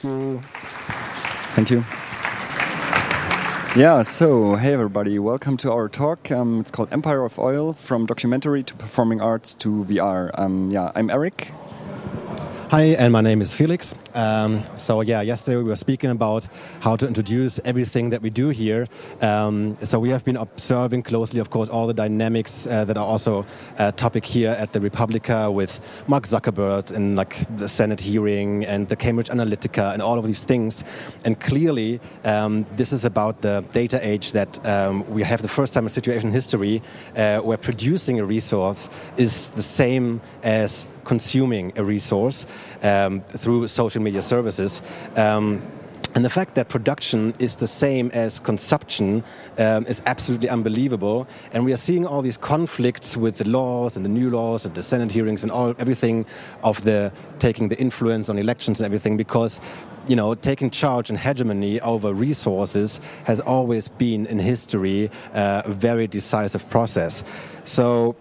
Thank you. Thank you. Yeah, so hey everybody, welcome to our talk. Um, it's called Empire of Oil From Documentary to Performing Arts to VR. Um, yeah, I'm Erik. Hi, and my name is Felix. Um, so yeah, yesterday we were speaking about how to introduce everything that we do here. Um, so we have been observing closely, of course, all the dynamics uh, that are also a topic here at the re:publica with Mark Zuckerberg and like the Senate hearing and the Cambridge Analytica and all of these things. And clearly, um, this is about the data age that um, we have the first time in situation in history uh, where producing a resource is the same as consuming a resource um, through social media services. Um, and the fact that production is the same as consumption um, is absolutely unbelievable. And we are seeing all these conflicts with the laws and the new laws and the Senate hearings and all everything of the taking the influence on elections and everything because you know, taking charge and hegemony over resources has always been in history uh, a very decisive process. So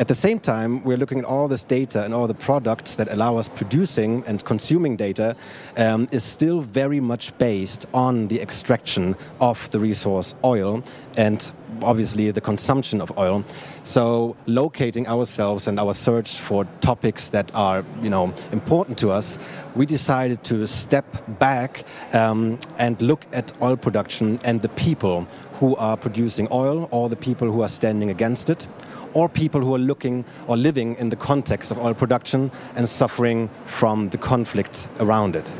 at the same time, we're looking at all this data and all the products that allow us producing and consuming data um, is still very much based on the extraction of the resource oil and obviously the consumption of oil. So locating ourselves and our search for topics that are you know important to us, we decided to step back um, and look at oil production and the people who are producing oil, or the people who are standing against it or people who are looking or living in the context of oil production and suffering from the conflicts around it.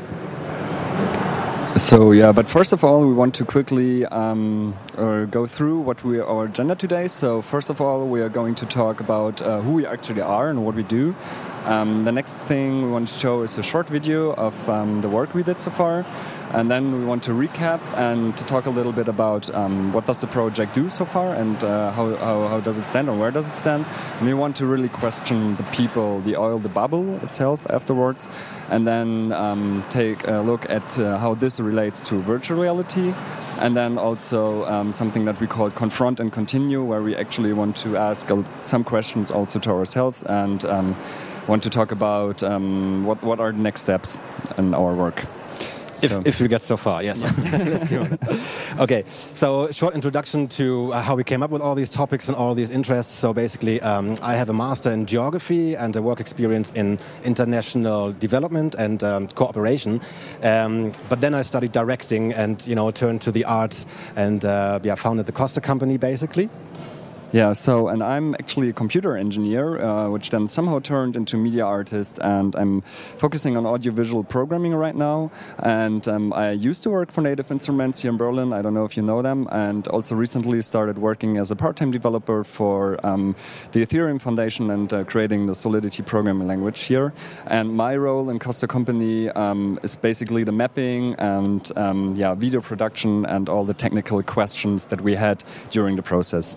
So yeah, but first of all, we want to quickly um, uh, go through what we our agenda today. So first of all, we are going to talk about uh, who we actually are and what we do. Um, the next thing we want to show is a short video of um, the work we did so far. And then we want to recap and to talk a little bit about um, what does the project do so far and uh, how, how, how, does it stand or where does it stand. And we want to really question the people, the oil, the bubble itself afterwards. And then um, take a look at uh, how this relates to virtual reality. And then also um, something that we call confront and continue, where we actually want to ask some questions also to ourselves and um, want to talk about um, what, what are the next steps in our work. So. If, if, we get so far, yes. okay, so short introduction to uh, how we came up with all these topics and all these interests. So basically, um, I have a master in geography and a work experience in international development and um, cooperation. Um, but then I studied directing and you know turned to the arts and uh, yeah, founded the Costa Compagnie basically. Yeah, so, and I'm actually a computer engineer, uh, which then somehow turned into media artist, and I'm focusing on audiovisual programming right now. And um, I used to work for Native Instruments here in Berlin. I don't know if you know them, and also recently started working as a part-time developer for um, the Ethereum Foundation and uh, creating the Solidity programming language here. And my role in Costa Compagnie um, is basically the mapping and um, yeah, video production and all the technical questions that we had during the process.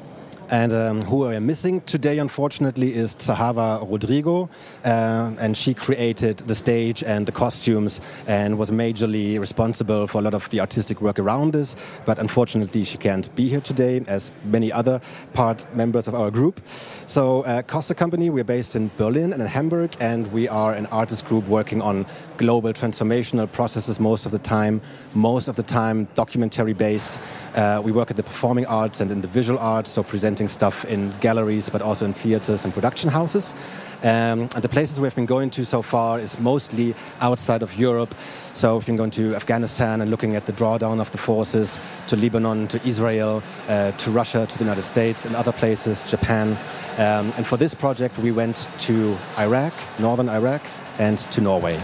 And um, who I am missing today, unfortunately, is Zahava Rodrigo. Uh, and she created the stage and the costumes and was majorly responsible for a lot of the artistic work around this. But unfortunately, she can't be here today, as many other part members of our group. So, uh, Costa Compagnie, we're based in Berlin and in Hamburg, and we are an artist group working on global transformational processes most of the time, most of the time documentary based. Uh, we work at the performing arts and in the visual arts, so presenting stuff in galleries, but also in theaters and production houses. Um, and the places we've been going to so far is mostly outside of Europe. So we've been going to Afghanistan and looking at the drawdown of the forces, to Lebanon, to Israel, uh, to Russia, to the United States, and other places, Japan. Um, and for this project, we went to Iraq, northern Iraq, and to Norway.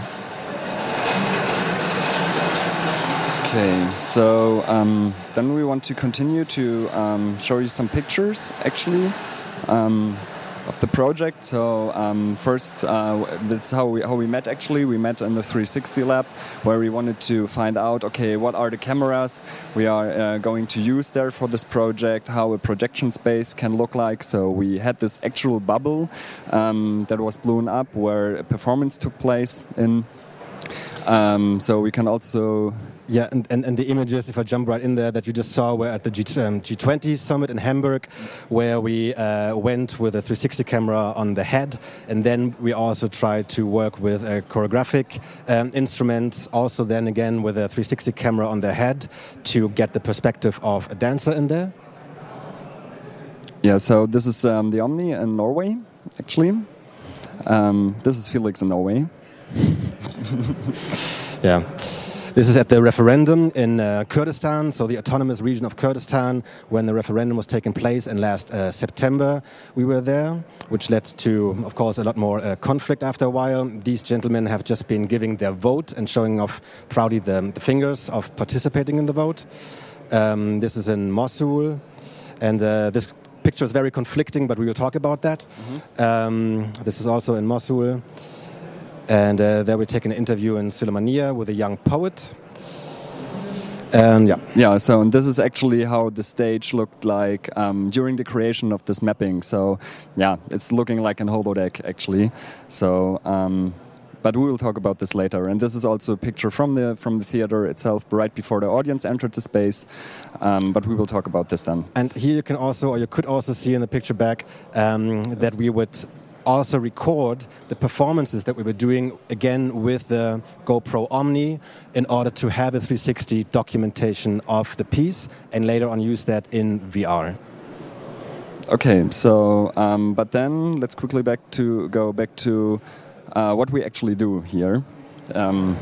Okay, so um, then we want to continue to um, show you some pictures actually um, of the project. So um, first, uh, this is how we how we met. Actually, we met in the 360 lab where we wanted to find out, okay, what are the cameras we are uh, going to use there for this project, how a projection space can look like. So we had this actual bubble um, that was blown up where a performance took place in Um, so we can also yeah, and, and, and, the images, if I jump right in there, that you just saw were at the G, um, G20 summit in Hamburg, where we uh, went with a 360 camera on the head. And then we also tried to work with a choreographic um, instrument, also then again with a 360 camera on the head to get the perspective of a dancer in there. Yeah, so this is um, the Omni in Norway, actually. Um, this is Felix in Norway. yeah. This is at the referendum in uh, Kurdistan, so the autonomous region of Kurdistan, when the referendum was taking place in last uh, September. We were there, which led to, of course, a lot more uh, conflict after a while. These gentlemen have just been giving their vote and showing off proudly the, the fingers of participating in the vote. Um, this is in Mosul, and uh, this picture is very conflicting, but we will talk about that. Mm -hmm. um, this is also in Mosul. And uh, there we take an interview in Sulemania with a young poet. And yeah. Yeah, so and this is actually how the stage looked like um, during the creation of this mapping. So yeah, it's looking like an holodeck actually. So um, but we will talk about this later. And this is also a picture from the from the theater itself, right before the audience entered the space. Um, but we will talk about this then. And here you can also, or you could also see in the picture back um, that we would also record the performances that we were doing again with the GoPro Omni in order to have a 360 documentation of the piece and later on use that in VR. Okay, so um, but then let's quickly back to go back to uh, what we actually do here. Um,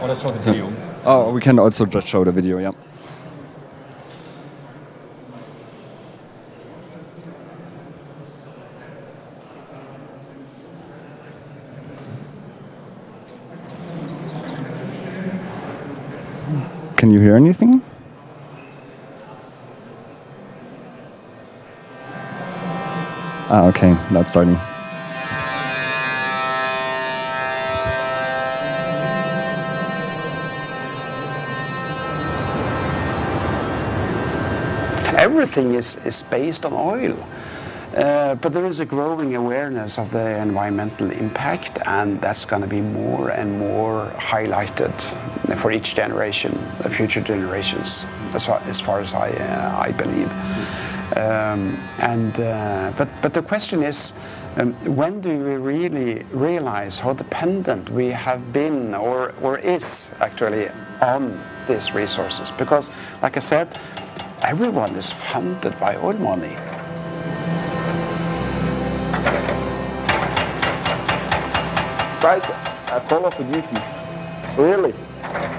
oh, let's show the video. Oh, we can also just show the video. Yeah. Can you hear anything? Ah, okay, that's starting. Everything is, is based on oil. Uh, but there is a growing awareness of the environmental impact, and that's going to be more and more highlighted for each generation, the future generations, as far as, far as I, uh, I believe. Um, and uh, but but the question is, um, when do we really realize how dependent we have been, or or is actually on these resources? Because, like I said, everyone is funded by oil money. It's like a Call of Duty. Really.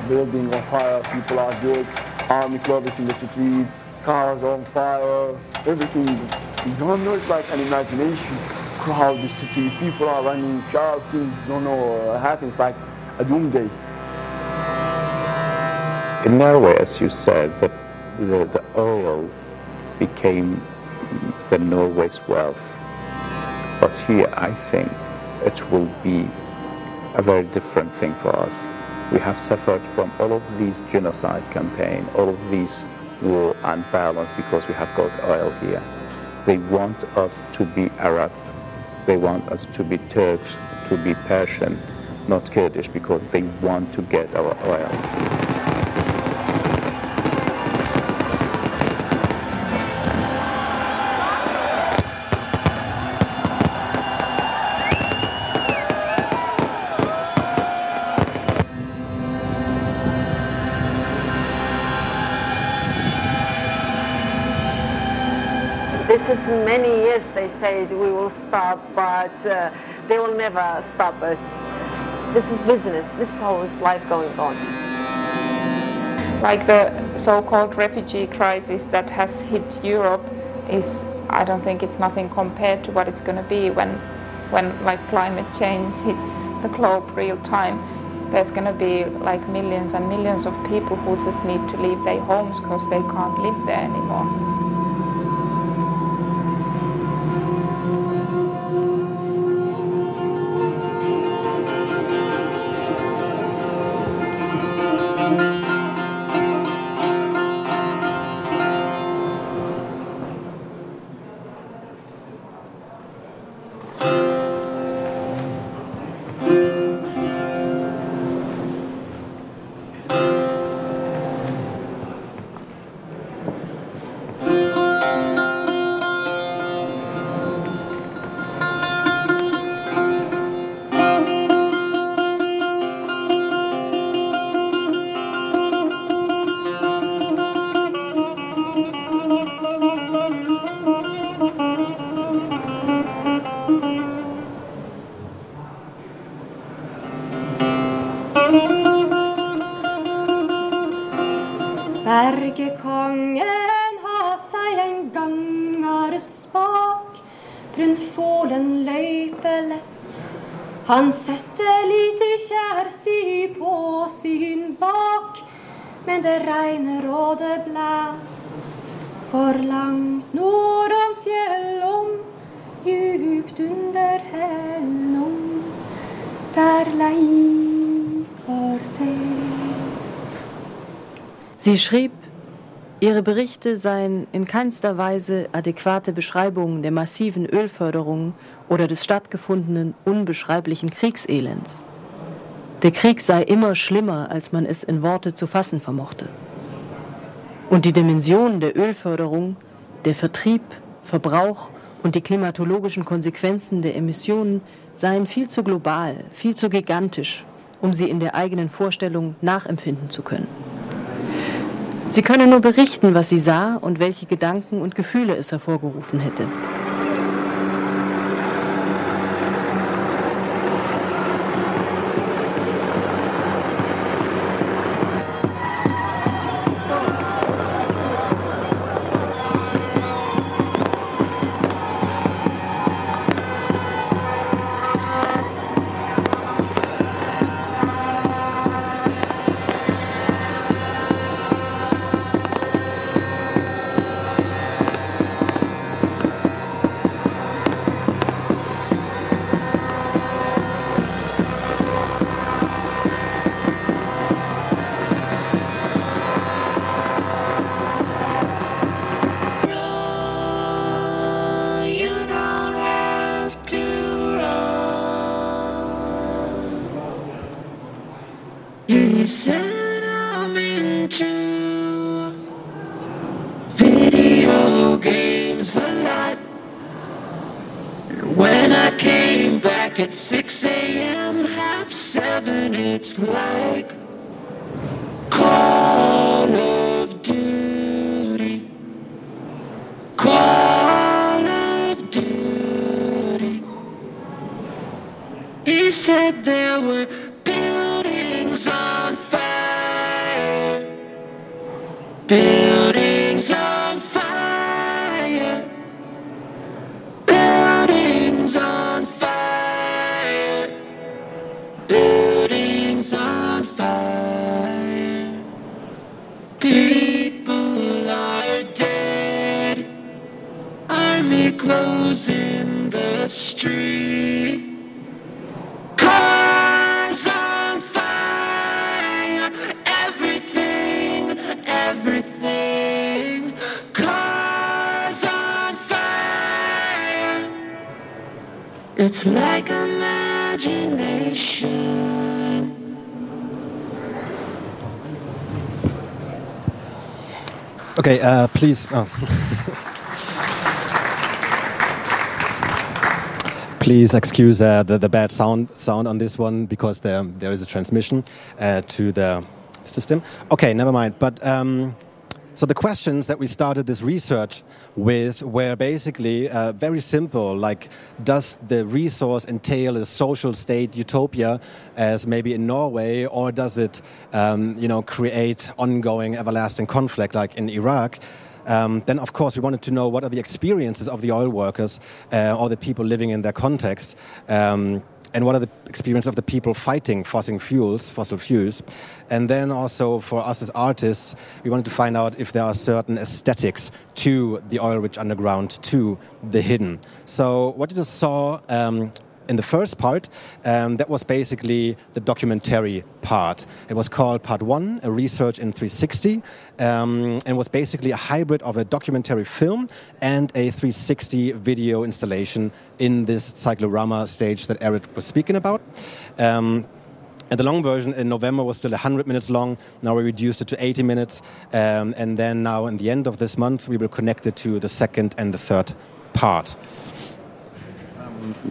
Building on fire, people are dead, army clubs in the street, cars on fire, everything. You don't know, it's like an imagination. Crowd, the city, people are running, shouting, don't know what happens, like a doomsday. In Norway, as you said, the, the, the oil became the Norway's wealth. But here, I think it will be a very different thing for us. We have suffered from all of these genocide campaign, all of these war and violence because we have got oil here. They want us to be Arab. They want us to be Turks, to be Persian, not Kurdish because they want to get our oil. Said we will stop, but uh, they will never stop it. This is business. This is how is life going on. Like the so-called refugee crisis that has hit Europe is, I don't think it's nothing compared to what it's going to be when, when like climate change hits the globe real time. There's going to be like millions and millions of people who just need to leave their homes because they can't live there anymore. Han setter lite kjærsi på sin bak, men det regner og det blæs. For langt nord om fjellom, djupt under hellom, der leiker det. Sie schrieb, ihre Berichte seien in keinster Weise adäquate Beschreibungen der massiven Ölförderung oder des stattgefundenen unbeschreiblichen Kriegselends. Der Krieg sei immer schlimmer, als man es in Worte zu fassen vermochte. Und die Dimensionen der Ölförderung, der Vertrieb, Verbrauch und die klimatologischen Konsequenzen der Emissionen seien viel zu global, viel zu gigantisch, um sie in der eigenen Vorstellung nachempfinden zu können. Sie könne nur berichten, was sie sah und welche Gedanken und Gefühle es hervorgerufen hätte. Said there were buildings on fire. It's like imagination. Okay, uh, please. Oh. please excuse uh, the, the bad sound sound on this one because there there is a transmission uh, to the system. Okay, never mind. But um, so the questions that we started this research with were basically uh, very simple. Like, does the resource entail a social state utopia, as maybe in Norway, or does it, um, you know, create ongoing, everlasting conflict, like in Iraq? Um, then, of course, we wanted to know what are the experiences of the oil workers uh, or the people living in their context. Um, and what are the experiences of the people fighting fossil fuels, fossil fuels, and then also for us as artists, we wanted to find out if there are certain aesthetics to the oil-rich underground, to the hidden. So what you just saw um, in the first part, um, that was basically the documentary part. It was called Part One, a research in 360, um, and was basically a hybrid of a documentary film and a 360 video installation in this cyclorama stage that Erik was speaking about. Um, and the long version in November was still 100 minutes long. Now we reduced it to 80 minutes. Um, and then now, in the end of this month, we will connect it to the second and the third part.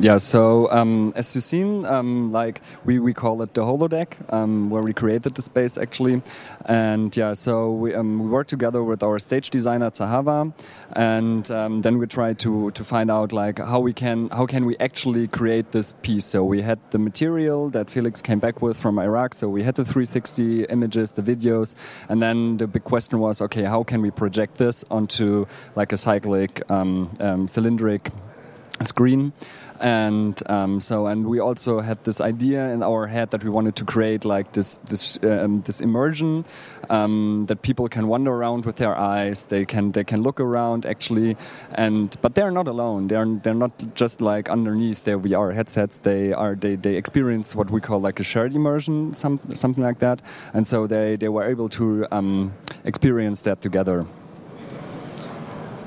Yeah, so um, as you've seen, um, like we, we call it the holodeck, um, where we created the space actually, and yeah, so we, um, we worked together with our stage designer Zahava, and um, then we try to to find out like how we can how can we actually create this piece. So we had the material that Felix came back with from Iraq, so we had the 360 images, the videos, and then the big question was, okay, how can we project this onto like a cyclic um, cylindric screen and um, so and we also had this idea in our head that we wanted to create like this this um, this immersion um, that people can wander around with their eyes. They can they can look around actually. And but they're not alone. They're they're not just like underneath their VR headsets. They are they, they experience what we call like a shared immersion some, something like that. And so they they were able to um, experience that together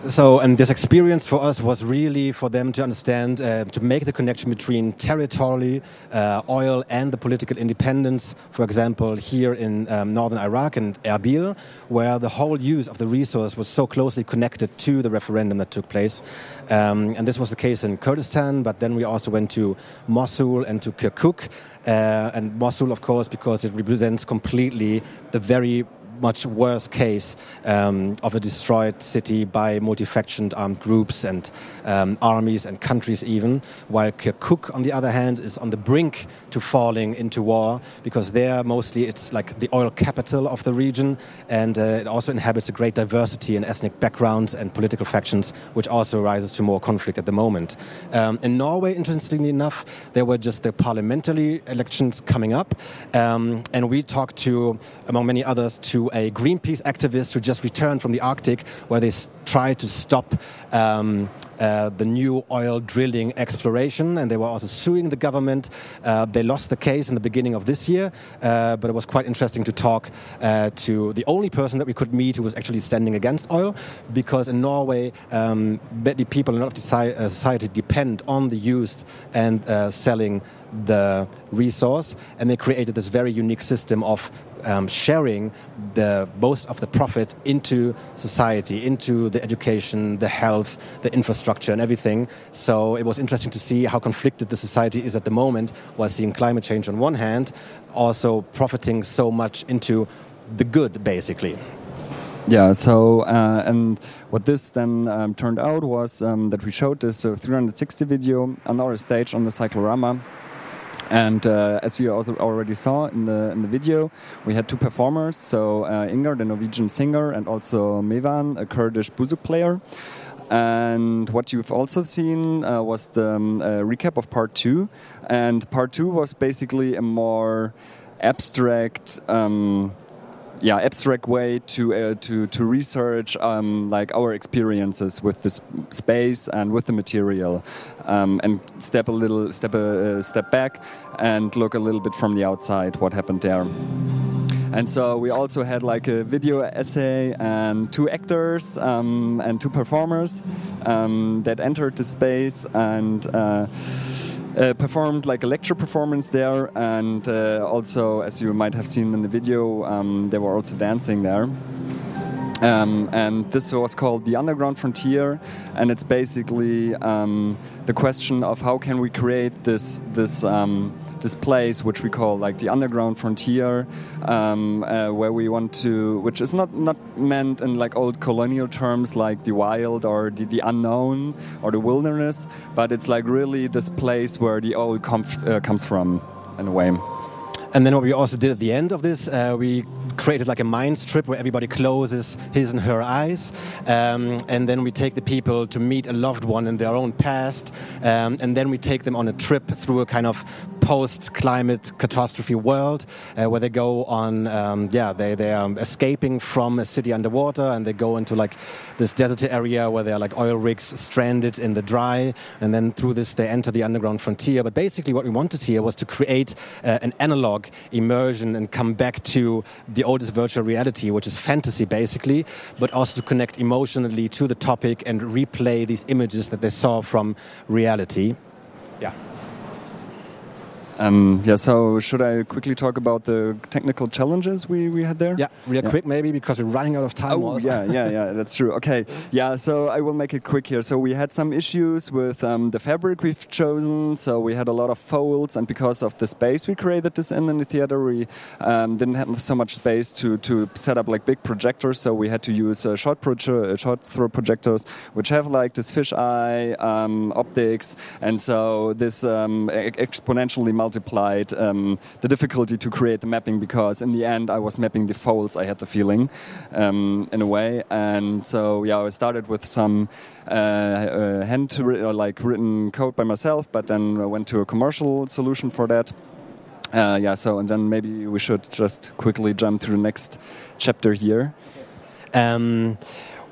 so and this experience for us was really for them to understand uh, to make the connection between territory uh, oil and the political independence for example here in um, northern iraq and erbil where the whole use of the resource was so closely connected to the referendum that took place. Um, and this was the case in kurdistan but then we also went to mosul and to kirkuk uh, and mosul of course because it represents completely the very much worse case um, of a destroyed city by multi-factioned armed groups and um, armies and countries even, while Kirkuk, on the other hand, is on the brink to falling into war because there mostly it's like the oil capital of the region and uh, it also inhabits a great diversity in ethnic backgrounds and political factions, which also rises to more conflict at the moment. Um, in Norway, interestingly enough, there were just the parliamentary elections coming up, um, and we talked to, among many others, to a Greenpeace activist who just returned from the Arctic, where they tried to stop um, uh, the new oil drilling exploration, and they were also suing the government. Uh, they lost the case in the beginning of this year, uh, but it was quite interesting to talk uh, to the only person that we could meet who was actually standing against oil, because in Norway, um, many people in our uh, society depend on the use and uh, selling the resource, and they created this very unique system of um, sharing the most of the profit into society, into the education, the health, the infrastructure, and everything. So it was interesting to see how conflicted the society is at the moment, while seeing climate change on one hand, also profiting so much into the good, basically. Yeah, so, uh, and what this then um, turned out was um, that we showed this uh, 360 video on our stage on the Cyclorama and uh, as you also already saw in the in the video, we had two performers. So uh, Ingar, the Norwegian singer, and also Mevan, a Kurdish buzuk player. And what you've also seen uh, was the um, recap of part two. And part two was basically a more abstract um, yeah abstract way to uh, to to research um, like our experiences with this space and with the material um, and step a little step a uh, step back and look a little bit from the outside what happened there. And so we also had like a video essay and two actors um, and two performers um, that entered the space and uh, uh, performed like a lecture performance there, and uh, also, as you might have seen in the video, um, they were also dancing there. Um, and this was called the underground frontier, and it's basically um, the question of how can we create this this um, this place which we call like the underground frontier, um, uh, where we want to, which is not not meant in like old colonial terms like the wild or the, the unknown or the wilderness, but it's like really this place where the old uh, comes from in a way. And then what we also did at the end of this, uh, we created like a mind strip where everybody closes his and her eyes, um, and then we take the people to meet a loved one in their own past, um, and then we take them on a trip through a kind of post-climate catastrophe world uh, where they go on, um, yeah, they they are escaping from a city underwater, and they go into like this desert area where there are like oil rigs stranded in the dry, and then through this they enter the underground frontier. But basically, what we wanted here was to create uh, an analog immersion and come back to the oldest virtual reality, which is fantasy basically, but also to connect emotionally to the topic and replay these images that they saw from reality. Yeah. Um, yeah, so should I quickly talk about the technical challenges we, we had there? Yeah, real yeah. quick maybe because we're running out of time. Oh, also. yeah, yeah, yeah, that's true. Okay, yeah, so I will make it quick here. So we had some issues with um, the fabric we've chosen. So we had a lot of folds, and because of the space we created this in, in the theater, we um, didn't have so much space to, to set up like big projectors. So we had to use uh, short, proje- uh, short throw projectors, which have like this fisheye um, optics, and so this um, exponentially multiplied um, the difficulty to create the mapping because in the end I was mapping the folds. I had the feeling, um, in a way, and so yeah, I started with some uh, uh, hand or like written code by myself, but then I went to a commercial solution for that. Uh, yeah, so and then maybe we should just quickly jump to the next chapter here. Um,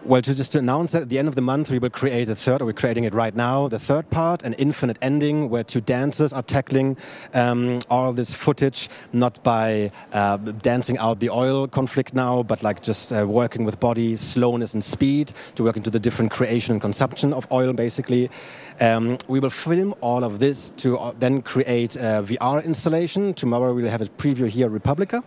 well, to just to announce that at the end of the month, we will create a third, or we're creating it right now, the third part, an infinite ending, where two dancers are tackling um, all this footage, not by uh, dancing out the oil conflict now, but like just uh, working with body, slowness, and speed to work into the different creation and consumption of oil, basically. Um, we will film all of this to uh, then create a VR installation. Tomorrow we will have a preview here at re:publica.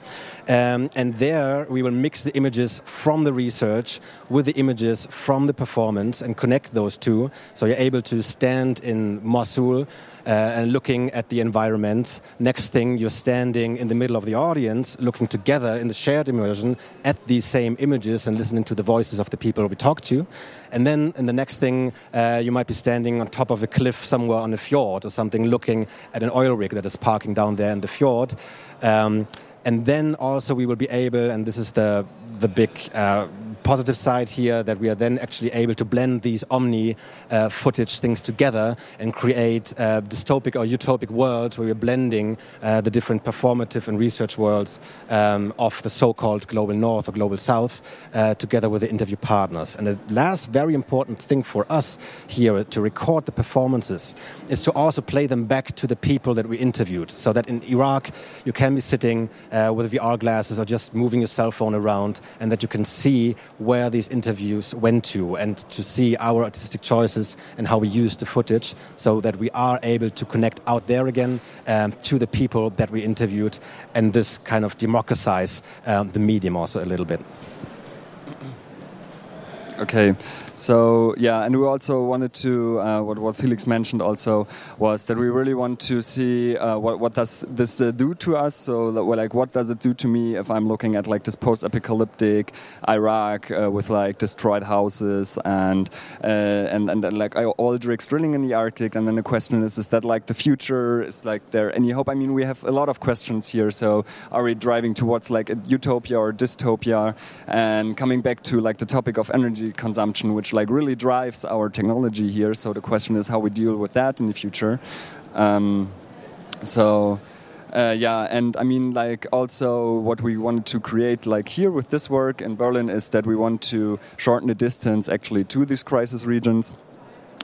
Um, and there we will mix the images from the research with the images from the performance and connect those two. So you're able to stand in Mosul and looking at the environment. Next thing, you're standing in the middle of the audience, looking together in the shared immersion at these same images and listening to the voices of the people we talk to. And then in the next thing, uh, you might be standing on top of a cliff somewhere on a fjord or something, looking at an oil rig that is parking down there in the fjord. Um, and then also we will be able, and this is the the big uh, positive side here that we are then actually able to blend these omni uh, footage things together and create uh, dystopic or utopic worlds where we're blending uh, the different performative and research worlds um, of the so-called global north or global south uh, together with the interview partners. And the last very important thing for us here to record the performances is to also play them back to the people that we interviewed so that in Iraq you can be sitting uh, with VR glasses or just moving your cell phone around and that you can see where these interviews went to and to see our artistic choices and how we use the footage so that we are able to connect out there again um, to the people that we interviewed and this kind of democratize um, the medium also a little bit. Okay, so yeah, and we also wanted to uh, what what Felix mentioned also was that we really want to see uh, what what does this uh, do to us. So like what does it do to me if I'm looking at like this post-apocalyptic Iraq uh, with like destroyed houses and uh, and and, and like oil rigs drilling in the Arctic, and then the question is: Is that like the future? Is like there any hope? I mean, we have a lot of questions here. So are we driving towards like a utopia or dystopia? And coming back to like the topic of energy consumption which like really drives our technology here. So the question is how we deal with that in the future. Um, so. Uh, yeah, and I mean, like, also what we wanted to create, like, here with this work in Berlin, is that we want to shorten the distance actually to these crisis regions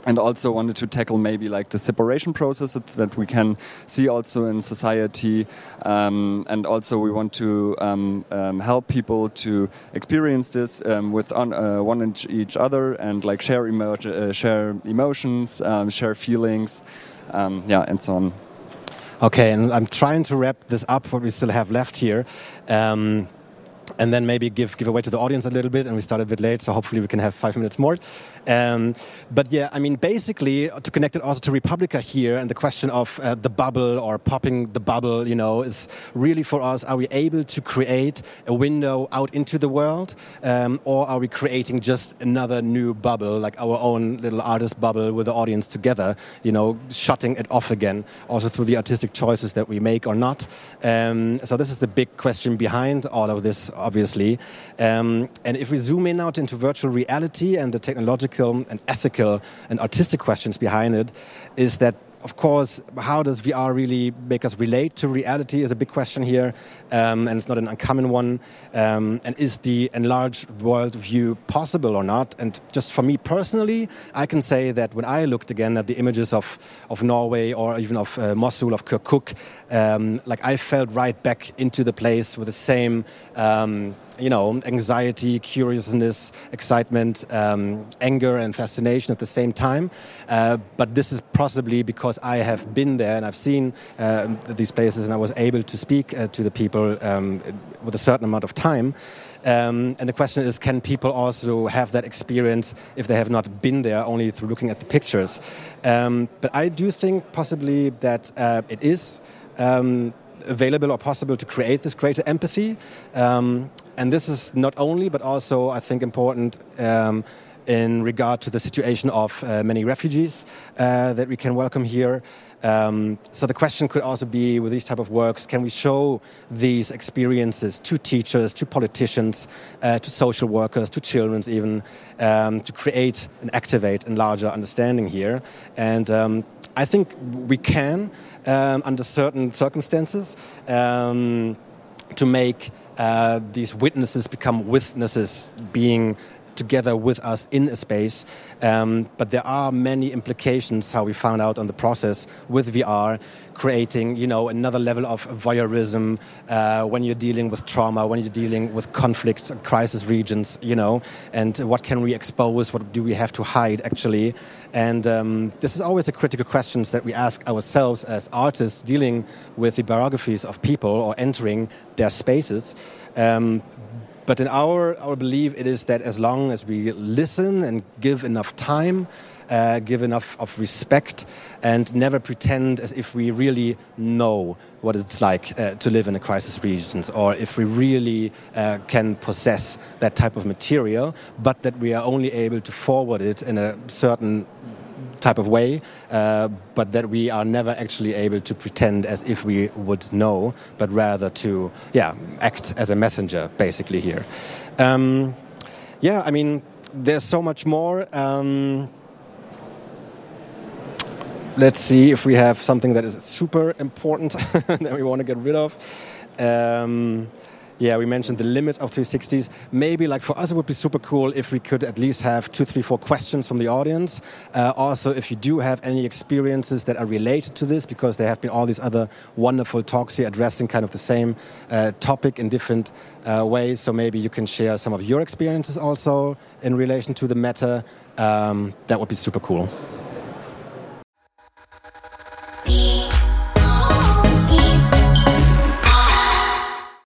and also wanted to tackle maybe like the separation process that we can see also in society um, and also we want to um, um, help people to experience this um, with on, uh, one each other and like share, emo uh, share emotions um, share feelings um, yeah and so on. Okay and i'm trying to wrap this up what we still have left here and then maybe give give away to the audience a little bit. And we started a bit late, so hopefully we can have five minutes more. Um, but yeah, I mean, basically to connect it also to re:publica here and the question of uh, the bubble or popping the bubble, you know, is really for us: are we able to create a window out into the world, um, or are we creating just another new bubble, like our own little artist bubble with the audience together? You know, shutting it off again, also through the artistic choices that we make or not. Um, so this is the big question behind all of this obviously. Um, and if we zoom in out into virtual reality and the technological and ethical and artistic questions behind it, is that of course, how does VR really make us relate to reality is a big question here, um, and it's not an uncommon one. Um, and is the enlarged world view possible or not? And just for me personally, I can say that when I looked again at the images of, of Norway or even of uh, Mosul, of Kirkuk, um, like I felt right back into the place with the same um, you know, anxiety, curiousness, excitement, um, anger, and fascination at the same time. Uh, but this is possibly because I have been there and I've seen uh, these places and I was able to speak uh, to the people um, with a certain amount of time. Um, and the question is, can people also have that experience if they have not been there, only through looking at the pictures? Um, but I do think possibly that uh, it is. Um, available or possible to create this greater empathy. Um, and this is not only, but also, I think, important um, in regard to the situation of uh, many refugees uh, that we can welcome here. Um, so the question could also be with these type of works can we show these experiences to teachers to politicians uh, to social workers to children even um, to create and activate a larger understanding here and um, i think we can um, under certain circumstances um, to make uh, these witnesses become witnesses being together with us in a space. Um, but there are many implications, how we found out on the process with VR, creating you know another level of voyeurism uh, when you're dealing with trauma, when you're dealing with conflict, crisis regions, you know, and what can we expose, what do we have to hide actually, and um, this is always a critical questions that we ask ourselves as artists dealing with the biographies of people or entering their spaces. Um, but in our, our belief, it is that as long as we listen and give enough time, uh, give enough of respect, and never pretend as if we really know what it's like uh, to live in a crisis regions, or if we really uh, can possess that type of material, but that we are only able to forward it in a certain type of way, uh, but that we are never actually able to pretend as if we would know, but rather to, yeah, act as a messenger, basically here. Um, yeah, I mean, there's so much more. Um, let's see if we have something that is super important that we want to get rid of. Um, yeah, we mentioned the limit of 360s. Maybe like for us, it would be super cool if we could at least have two, three, four questions from the audience. Uh, also, if you do have any experiences that are related to this, because there have been all these other wonderful talks here addressing kind of the same uh, topic in different uh, ways. So maybe you can share some of your experiences also in relation to the matter. Um, that would be super cool.